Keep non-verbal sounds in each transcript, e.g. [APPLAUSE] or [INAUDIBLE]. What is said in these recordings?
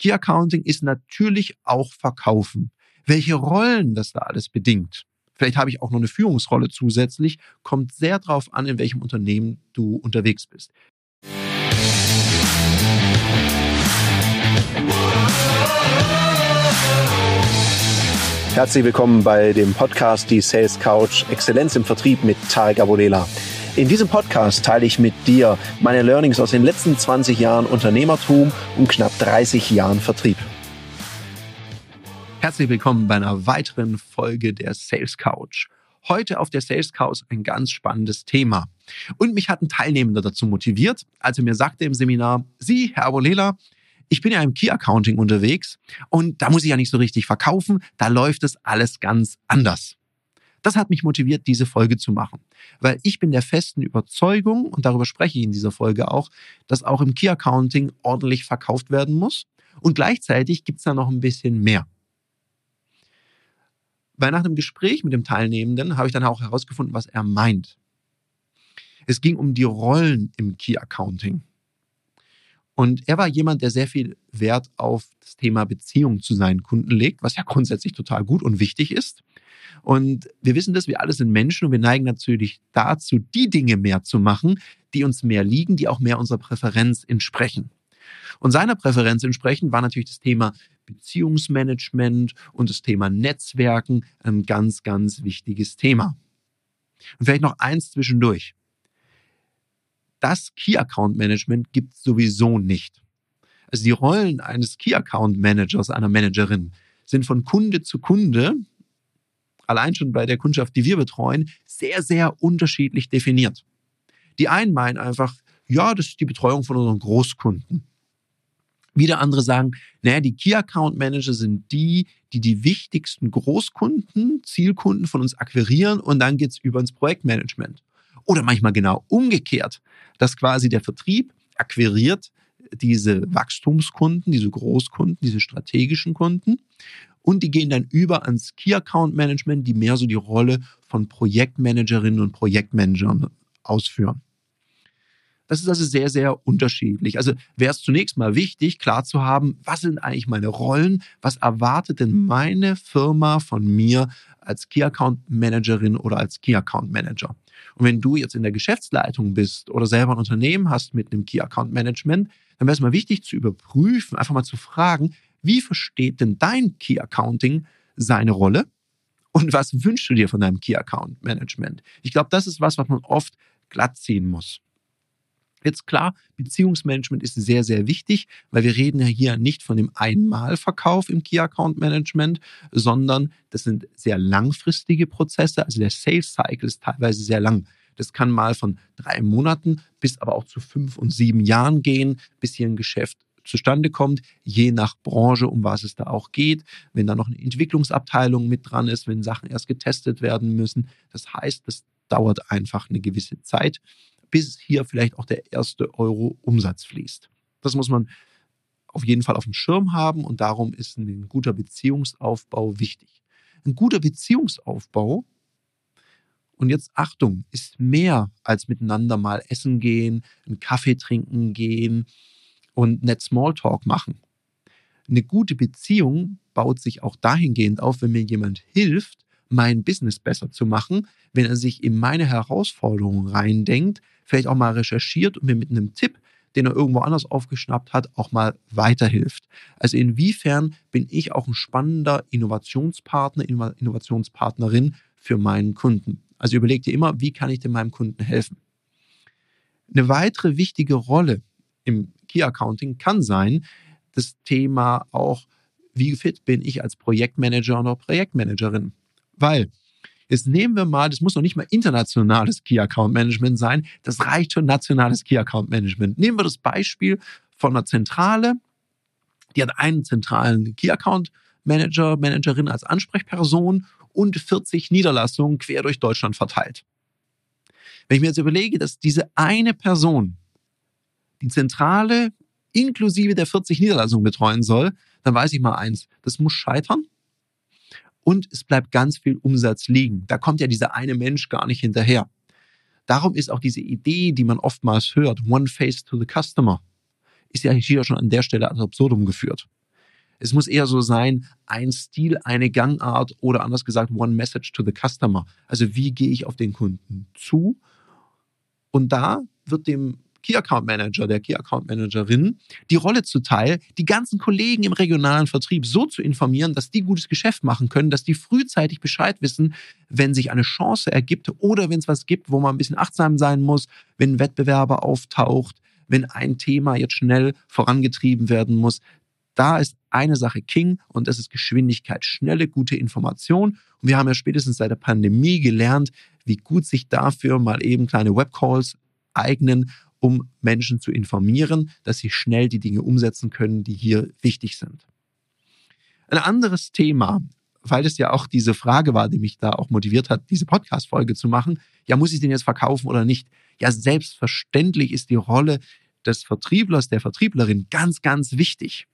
Key Accounting ist natürlich auch Verkaufen. Welche Rollen das da alles bedingt. Vielleicht habe ich auch noch eine Führungsrolle zusätzlich. Kommt sehr darauf an, in welchem Unternehmen du unterwegs bist. Herzlich willkommen bei dem Podcast Die Sales Couch Exzellenz im Vertrieb mit Tarek Abodela. In diesem Podcast teile ich mit dir meine Learnings aus den letzten 20 Jahren Unternehmertum und knapp 30 Jahren Vertrieb. Herzlich willkommen bei einer weiteren Folge der Sales Couch. Heute auf der Sales Couch ein ganz spannendes Thema. Und mich hat ein Teilnehmender dazu motiviert, als er mir sagte im Seminar, Sie, Herr Abolela, ich bin ja im Key Accounting unterwegs und da muss ich ja nicht so richtig verkaufen, da läuft es alles ganz anders. Das hat mich motiviert, diese Folge zu machen, weil ich bin der festen Überzeugung, und darüber spreche ich in dieser Folge auch, dass auch im Key Accounting ordentlich verkauft werden muss und gleichzeitig gibt es da noch ein bisschen mehr. Weil nach einem Gespräch mit dem Teilnehmenden habe ich dann auch herausgefunden, was er meint. Es ging um die Rollen im Key Accounting. Und er war jemand, der sehr viel Wert auf das Thema Beziehung zu seinen Kunden legt, was ja grundsätzlich total gut und wichtig ist. Und wir wissen das, wir alle sind Menschen und wir neigen natürlich dazu, die Dinge mehr zu machen, die uns mehr liegen, die auch mehr unserer Präferenz entsprechen. Und seiner Präferenz entsprechend war natürlich das Thema Beziehungsmanagement und das Thema Netzwerken ein ganz, ganz wichtiges Thema. Und vielleicht noch eins zwischendurch das Key Account Management gibt es sowieso nicht. Also die Rollen eines Key Account Managers, einer Managerin, sind von Kunde zu Kunde, allein schon bei der Kundschaft, die wir betreuen, sehr, sehr unterschiedlich definiert. Die einen meinen einfach, ja, das ist die Betreuung von unseren Großkunden. Wieder andere sagen, naja, die Key Account Manager sind die, die die wichtigsten Großkunden, Zielkunden von uns akquirieren und dann geht's über ins Projektmanagement. Oder manchmal genau umgekehrt, dass quasi der Vertrieb akquiriert diese Wachstumskunden, diese Großkunden, diese strategischen Kunden und die gehen dann über ans Key Account Management, die mehr so die Rolle von Projektmanagerinnen und Projektmanagern ausführen. Das ist also sehr, sehr unterschiedlich. Also wäre es zunächst mal wichtig, klar zu haben, was sind eigentlich meine Rollen, was erwartet denn meine Firma von mir als Key Account Managerin oder als Key Account Manager. Und wenn du jetzt in der Geschäftsleitung bist oder selber ein Unternehmen hast mit einem Key Account Management, dann wäre es mal wichtig zu überprüfen, einfach mal zu fragen, wie versteht denn dein Key Accounting seine Rolle? Und was wünschst du dir von deinem Key Account Management? Ich glaube, das ist was, was man oft glatt ziehen muss. Jetzt klar, Beziehungsmanagement ist sehr, sehr wichtig, weil wir reden ja hier nicht von dem Einmalverkauf im Key Account Management, sondern das sind sehr langfristige Prozesse. Also der Sales Cycle ist teilweise sehr lang. Das kann mal von drei Monaten bis aber auch zu fünf und sieben Jahren gehen, bis hier ein Geschäft zustande kommt, je nach Branche, um was es da auch geht. Wenn da noch eine Entwicklungsabteilung mit dran ist, wenn Sachen erst getestet werden müssen. Das heißt, das dauert einfach eine gewisse Zeit bis hier vielleicht auch der erste Euro Umsatz fließt. Das muss man auf jeden Fall auf dem Schirm haben und darum ist ein guter Beziehungsaufbau wichtig. Ein guter Beziehungsaufbau, und jetzt Achtung, ist mehr als miteinander mal essen gehen, einen Kaffee trinken gehen und nett Smalltalk machen. Eine gute Beziehung baut sich auch dahingehend auf, wenn mir jemand hilft, mein Business besser zu machen, wenn er sich in meine Herausforderungen reindenkt, vielleicht auch mal recherchiert und mir mit einem Tipp, den er irgendwo anders aufgeschnappt hat, auch mal weiterhilft. Also inwiefern bin ich auch ein spannender Innovationspartner, Innovationspartnerin für meinen Kunden? Also überleg dir immer, wie kann ich denn meinem Kunden helfen? Eine weitere wichtige Rolle im Key Accounting kann sein, das Thema auch, wie fit bin ich als Projektmanager oder Projektmanagerin? Weil, jetzt nehmen wir mal, das muss noch nicht mal internationales Key Account Management sein, das reicht schon nationales Key Account Management. Nehmen wir das Beispiel von einer Zentrale, die hat einen zentralen Key Account Manager, Managerin als Ansprechperson und 40 Niederlassungen quer durch Deutschland verteilt. Wenn ich mir jetzt überlege, dass diese eine Person die Zentrale inklusive der 40 Niederlassungen betreuen soll, dann weiß ich mal eins, das muss scheitern und es bleibt ganz viel Umsatz liegen. Da kommt ja dieser eine Mensch gar nicht hinterher. Darum ist auch diese Idee, die man oftmals hört, One Face to the Customer, ist ja hier schon an der Stelle ad absurdum geführt. Es muss eher so sein, ein Stil, eine Gangart oder anders gesagt, one message to the customer. Also wie gehe ich auf den Kunden zu? Und da wird dem Key Account Manager, der Key Account Managerin, die Rolle zuteil, die ganzen Kollegen im regionalen Vertrieb so zu informieren, dass die gutes Geschäft machen können, dass die frühzeitig Bescheid wissen, wenn sich eine Chance ergibt oder wenn es was gibt, wo man ein bisschen achtsam sein muss, wenn ein Wettbewerber auftaucht, wenn ein Thema jetzt schnell vorangetrieben werden muss. Da ist eine Sache King und das ist Geschwindigkeit, schnelle, gute Information. Und wir haben ja spätestens seit der Pandemie gelernt, wie gut sich dafür mal eben kleine Webcalls eignen um Menschen zu informieren, dass sie schnell die Dinge umsetzen können, die hier wichtig sind. Ein anderes Thema, weil es ja auch diese Frage war, die mich da auch motiviert hat, diese Podcast-Folge zu machen. Ja, muss ich den jetzt verkaufen oder nicht? Ja, selbstverständlich ist die Rolle des Vertrieblers, der Vertrieblerin ganz, ganz wichtig.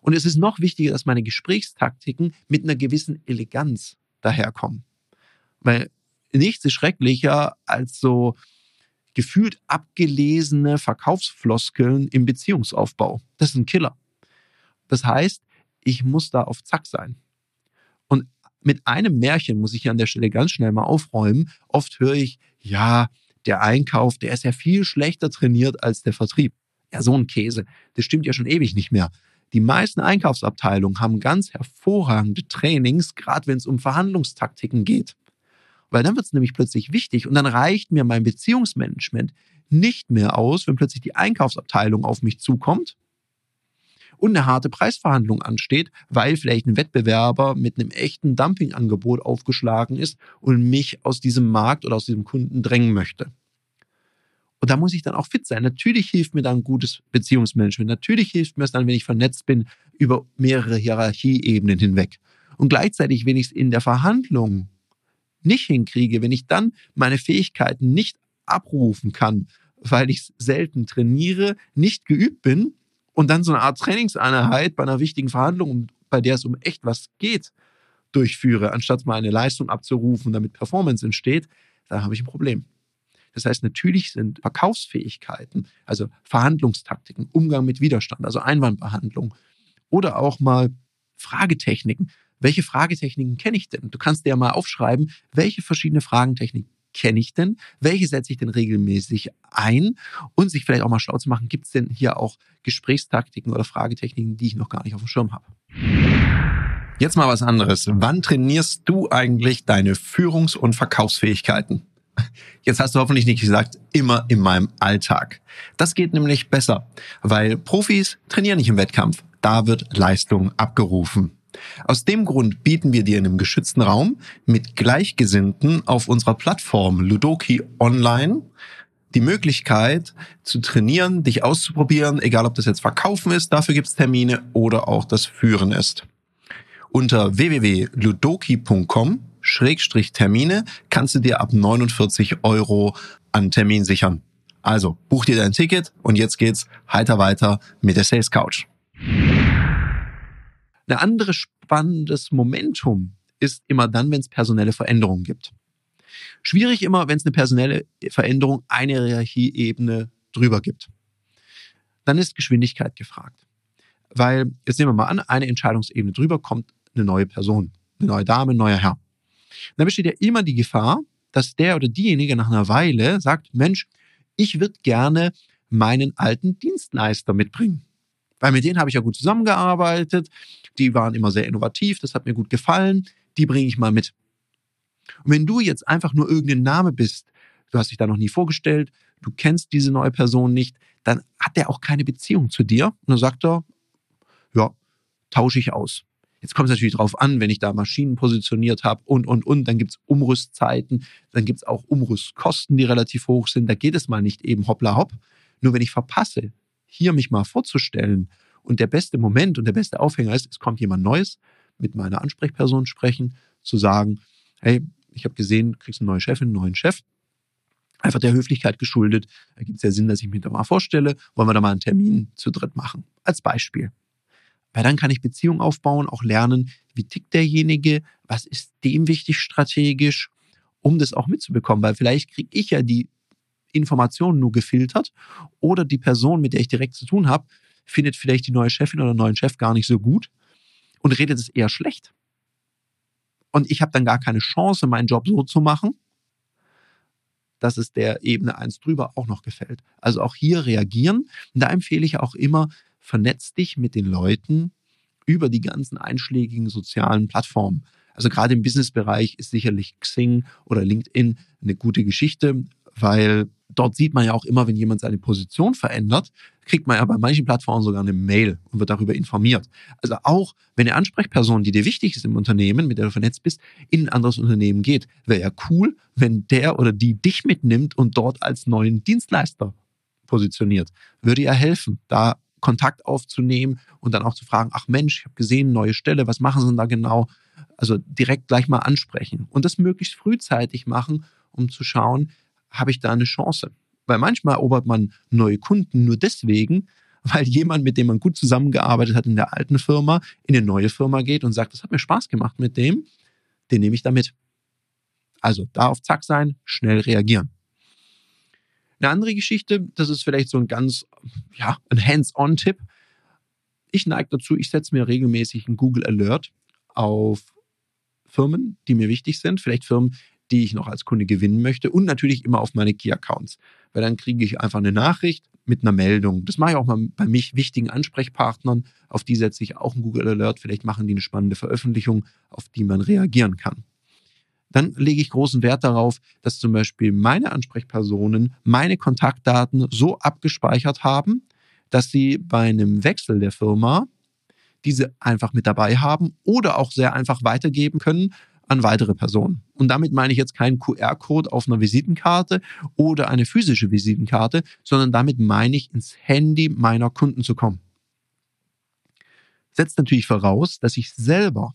Und es ist noch wichtiger, dass meine Gesprächstaktiken mit einer gewissen Eleganz daherkommen. Weil nichts ist schrecklicher als so gefühlt abgelesene Verkaufsfloskeln im Beziehungsaufbau. Das ist ein Killer. Das heißt, ich muss da auf Zack sein. Und mit einem Märchen muss ich hier an der Stelle ganz schnell mal aufräumen. Oft höre ich, ja, der Einkauf, der ist ja viel schlechter trainiert als der Vertrieb. Ja, so ein Käse. Das stimmt ja schon ewig nicht mehr. Die meisten Einkaufsabteilungen haben ganz hervorragende Trainings, gerade wenn es um Verhandlungstaktiken geht. Weil dann wird es nämlich plötzlich wichtig und dann reicht mir mein Beziehungsmanagement nicht mehr aus, wenn plötzlich die Einkaufsabteilung auf mich zukommt und eine harte Preisverhandlung ansteht, weil vielleicht ein Wettbewerber mit einem echten Dumpingangebot aufgeschlagen ist und mich aus diesem Markt oder aus diesem Kunden drängen möchte. Und da muss ich dann auch fit sein. Natürlich hilft mir dann gutes Beziehungsmanagement. Natürlich hilft mir es dann, wenn ich vernetzt bin über mehrere Hierarchieebenen hinweg. Und gleichzeitig, wenn ich es in der Verhandlung nicht hinkriege, wenn ich dann meine Fähigkeiten nicht abrufen kann, weil ich selten trainiere, nicht geübt bin und dann so eine Art Trainingseinheit bei einer wichtigen Verhandlung, bei der es um echt was geht, durchführe, anstatt mal eine Leistung abzurufen, damit Performance entsteht, da habe ich ein Problem. Das heißt, natürlich sind Verkaufsfähigkeiten, also Verhandlungstaktiken, Umgang mit Widerstand, also Einwandbehandlung oder auch mal Fragetechniken, welche Fragetechniken kenne ich denn? Du kannst dir ja mal aufschreiben, welche verschiedene Fragentechniken kenne ich denn? Welche setze ich denn regelmäßig ein? Und sich vielleicht auch mal schlau zu machen, gibt es denn hier auch Gesprächstaktiken oder Fragetechniken, die ich noch gar nicht auf dem Schirm habe? Jetzt mal was anderes. Wann trainierst du eigentlich deine Führungs- und Verkaufsfähigkeiten? Jetzt hast du hoffentlich nicht gesagt, immer in meinem Alltag. Das geht nämlich besser, weil Profis trainieren nicht im Wettkampf. Da wird Leistung abgerufen. Aus dem Grund bieten wir dir in einem geschützten Raum mit Gleichgesinnten auf unserer Plattform Ludoki Online die Möglichkeit zu trainieren, dich auszuprobieren, egal ob das jetzt Verkaufen ist, dafür gibt es Termine oder auch das Führen ist. Unter www.ludoki.com Schrägstrich Termine kannst du dir ab 49 Euro an Termin sichern. Also buch dir dein Ticket und jetzt geht's heiter weiter mit der Sales Couch. Ein anderes spannendes Momentum ist immer dann, wenn es personelle Veränderungen gibt. Schwierig immer, wenn es eine personelle Veränderung eine Hierarchieebene drüber gibt. Dann ist Geschwindigkeit gefragt. Weil, jetzt nehmen wir mal an, eine Entscheidungsebene drüber kommt eine neue Person, eine neue Dame, ein neuer Herr. Dann besteht ja immer die Gefahr, dass der oder diejenige nach einer Weile sagt, Mensch, ich würde gerne meinen alten Dienstleister mitbringen. Weil mit denen habe ich ja gut zusammengearbeitet, die waren immer sehr innovativ, das hat mir gut gefallen, die bringe ich mal mit. Und wenn du jetzt einfach nur irgendein Name bist, du hast dich da noch nie vorgestellt, du kennst diese neue Person nicht, dann hat der auch keine Beziehung zu dir. Und dann sagt er, ja, tausche ich aus. Jetzt kommt es natürlich drauf an, wenn ich da Maschinen positioniert habe und, und, und, dann gibt es Umrüstzeiten, dann gibt es auch Umrüstkosten, die relativ hoch sind. Da geht es mal nicht eben hoppla hopp. Nur wenn ich verpasse, hier mich mal vorzustellen und der beste Moment und der beste Aufhänger ist, es kommt jemand Neues, mit meiner Ansprechperson sprechen, zu sagen, hey, ich habe gesehen, du kriegst eine neue Chefin, einen neuen Chef. Einfach der Höflichkeit geschuldet. Da gibt es ja Sinn, dass ich mich da mal vorstelle. Wollen wir da mal einen Termin zu dritt machen? Als Beispiel. Weil dann kann ich Beziehungen aufbauen, auch lernen, wie tickt derjenige, was ist dem wichtig strategisch, um das auch mitzubekommen. Weil vielleicht kriege ich ja die Informationen nur gefiltert oder die Person, mit der ich direkt zu tun habe, findet vielleicht die neue Chefin oder neuen Chef gar nicht so gut. und redet es eher schlecht. Und ich habe dann gar keine Chance, meinen Job so zu machen, dass es der Ebene 1 drüber auch noch gefällt. Also auch hier reagieren. Und da empfehle ich auch immer, vernetz dich mit den Leuten über die ganzen einschlägigen sozialen Plattformen. Also gerade im Businessbereich ist sicherlich Xing oder LinkedIn eine gute Geschichte, weil dort sieht man ja auch immer, wenn jemand seine Position verändert, kriegt man ja bei manchen Plattformen sogar eine Mail und wird darüber informiert. Also auch wenn eine Ansprechperson, die dir wichtig ist im Unternehmen, mit der du vernetzt bist, in ein anderes Unternehmen geht, wäre ja cool, wenn der oder die dich mitnimmt und dort als neuen Dienstleister positioniert. Würde ja helfen, da Kontakt aufzunehmen und dann auch zu fragen, ach Mensch, ich habe gesehen, neue Stelle, was machen Sie denn da genau? Also direkt gleich mal ansprechen und das möglichst frühzeitig machen, um zu schauen, habe ich da eine Chance? Weil manchmal erobert man neue Kunden nur deswegen, [LAUGHS] weil jemand, mit dem man gut zusammengearbeitet hat in der alten Firma, in eine neue Firma geht und sagt, das hat mir Spaß gemacht mit dem, den nehme ich da mit. Also da auf Zack sein, schnell reagieren. Eine andere Geschichte, das ist vielleicht so ein ganz, ja, ein Hands-on-Tipp. Ich neige dazu, ich setze mir regelmäßig einen Google Alert auf Firmen, die mir wichtig sind. Vielleicht Firmen, die ich noch als Kunde gewinnen möchte und natürlich immer auf meine Key-Accounts. Weil dann kriege ich einfach eine Nachricht mit einer Meldung. Das mache ich auch mal bei mich wichtigen Ansprechpartnern. Auf die setze ich auch einen Google Alert. Vielleicht machen die eine spannende Veröffentlichung, auf die man reagieren kann. Dann lege ich großen Wert darauf, dass zum Beispiel meine Ansprechpersonen meine Kontaktdaten so abgespeichert haben, dass sie bei einem Wechsel der Firma diese einfach mit dabei haben oder auch sehr einfach weitergeben können an weitere Personen. Und damit meine ich jetzt keinen QR-Code auf einer Visitenkarte oder eine physische Visitenkarte, sondern damit meine ich ins Handy meiner Kunden zu kommen. Setzt natürlich voraus, dass ich selber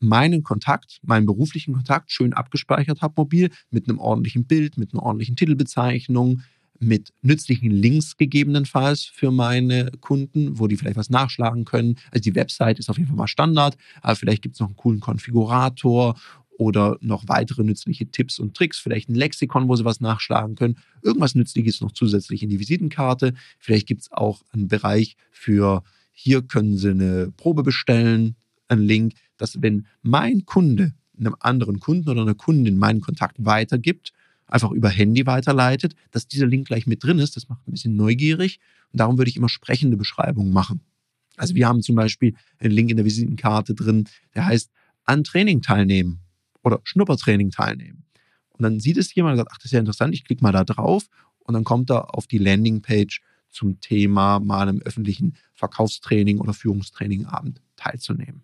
meinen Kontakt, meinen beruflichen Kontakt schön abgespeichert habe mobil mit einem ordentlichen Bild, mit einer ordentlichen Titelbezeichnung, mit nützlichen Links gegebenenfalls für meine Kunden, wo die vielleicht was nachschlagen können. Also die Website ist auf jeden Fall mal Standard, aber vielleicht gibt es noch einen coolen Konfigurator oder noch weitere nützliche Tipps und Tricks, vielleicht ein Lexikon, wo sie was nachschlagen können. Irgendwas Nützliches noch zusätzlich in die Visitenkarte. Vielleicht gibt es auch einen Bereich für, hier können sie eine Probe bestellen, einen Link, dass wenn mein Kunde einem anderen Kunden oder einer Kundin meinen Kontakt weitergibt, einfach über Handy weiterleitet, dass dieser Link gleich mit drin ist. Das macht ein bisschen neugierig und darum würde ich immer sprechende Beschreibungen machen. Also wir haben zum Beispiel einen Link in der Visitenkarte drin, der heißt an Training teilnehmen oder Schnuppertraining teilnehmen. Und dann sieht es jemand und sagt, ach, das ist ja interessant, ich klicke mal da drauf und dann kommt er auf die Landingpage zum Thema mal im öffentlichen Verkaufstraining oder Führungstrainingabend teilzunehmen.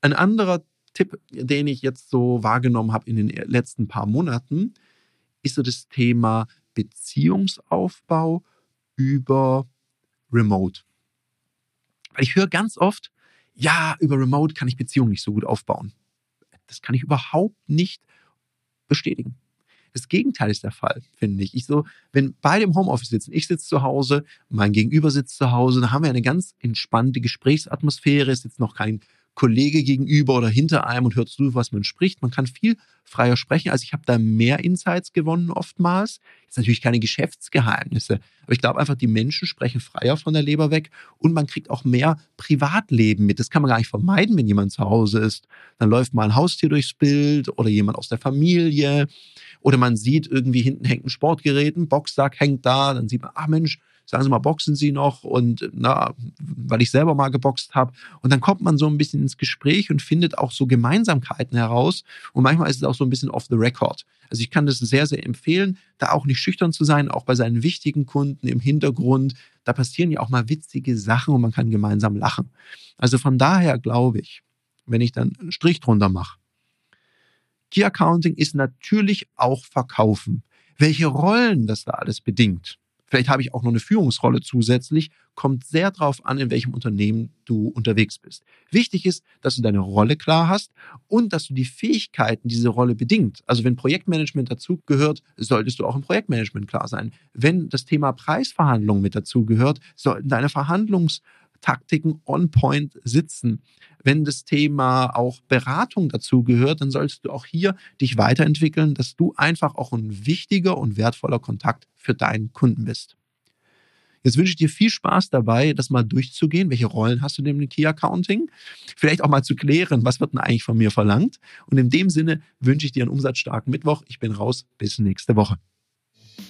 Ein anderer Tipp, den ich jetzt so wahrgenommen habe in den letzten paar Monaten, ist so das Thema Beziehungsaufbau über Remote. Weil ich höre ganz oft, ja, über Remote kann ich Beziehungen nicht so gut aufbauen. Das kann ich überhaupt nicht bestätigen. Das Gegenteil ist der Fall, finde ich. Ich so, wenn beide im Homeoffice sitzen, ich sitze zu Hause, mein Gegenüber sitzt zu Hause, dann haben wir eine ganz entspannte Gesprächsatmosphäre. Es ist jetzt noch kein Kollege gegenüber oder hinter einem und hört zu, was man spricht. Man kann viel freier sprechen. Also ich habe da mehr Insights gewonnen oftmals. Sind natürlich keine Geschäftsgeheimnisse, aber ich glaube einfach, die Menschen sprechen freier von der Leber weg und man kriegt auch mehr Privatleben mit. Das kann man gar nicht vermeiden, wenn jemand zu Hause ist. Dann läuft mal ein Haustier durchs Bild oder jemand aus der Familie oder man sieht irgendwie hinten hängt ein Sportgerät, ein Boxsack hängt da, dann sieht man, ah Mensch, sagen Sie mal, boxen Sie noch? Und na, weil ich selber mal geboxt habe. Und dann kommt man so ein bisschen ins Gespräch und findet auch so Gemeinsamkeiten heraus. Und manchmal ist es auch so ein bisschen off the record. Also ich kann das sehr, sehr empfehlen, da auch nicht schüchtern zu sein, auch bei seinen wichtigen Kunden im Hintergrund. Da passieren ja auch mal witzige Sachen und man kann gemeinsam lachen. Also von daher glaube ich, wenn ich dann einen Strich drunter mache, Key Accounting ist natürlich auch Verkaufen. Welche Rollen das da alles bedingt, Vielleicht habe ich auch noch eine Führungsrolle zusätzlich. Kommt sehr darauf an, in welchem Unternehmen du unterwegs bist. Wichtig ist, dass du deine Rolle klar hast und dass du die Fähigkeiten diese Rolle bedingt. Also wenn Projektmanagement dazu gehört, solltest du auch im Projektmanagement klar sein. Wenn das Thema Preisverhandlung mit dazu gehört, sollten deine Verhandlungs Taktiken on point sitzen. Wenn das Thema auch Beratung dazu gehört, dann solltest du auch hier dich weiterentwickeln, dass du einfach auch ein wichtiger und wertvoller Kontakt für deinen Kunden bist. Jetzt wünsche ich dir viel Spaß dabei, das mal durchzugehen. Welche Rollen hast du denn im Key Accounting? Vielleicht auch mal zu klären, was wird denn eigentlich von mir verlangt? Und in dem Sinne wünsche ich dir einen umsatzstarken Mittwoch. Ich bin raus. Bis nächste Woche.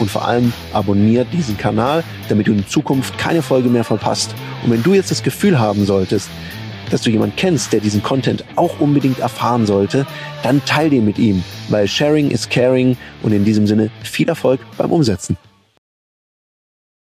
und vor allem abonniert diesen Kanal, damit du in Zukunft keine Folge mehr verpasst. Und wenn du jetzt das Gefühl haben solltest, dass du jemanden kennst, der diesen Content auch unbedingt erfahren sollte, dann teil den mit ihm, weil Sharing is Caring und in diesem Sinne viel Erfolg beim Umsetzen.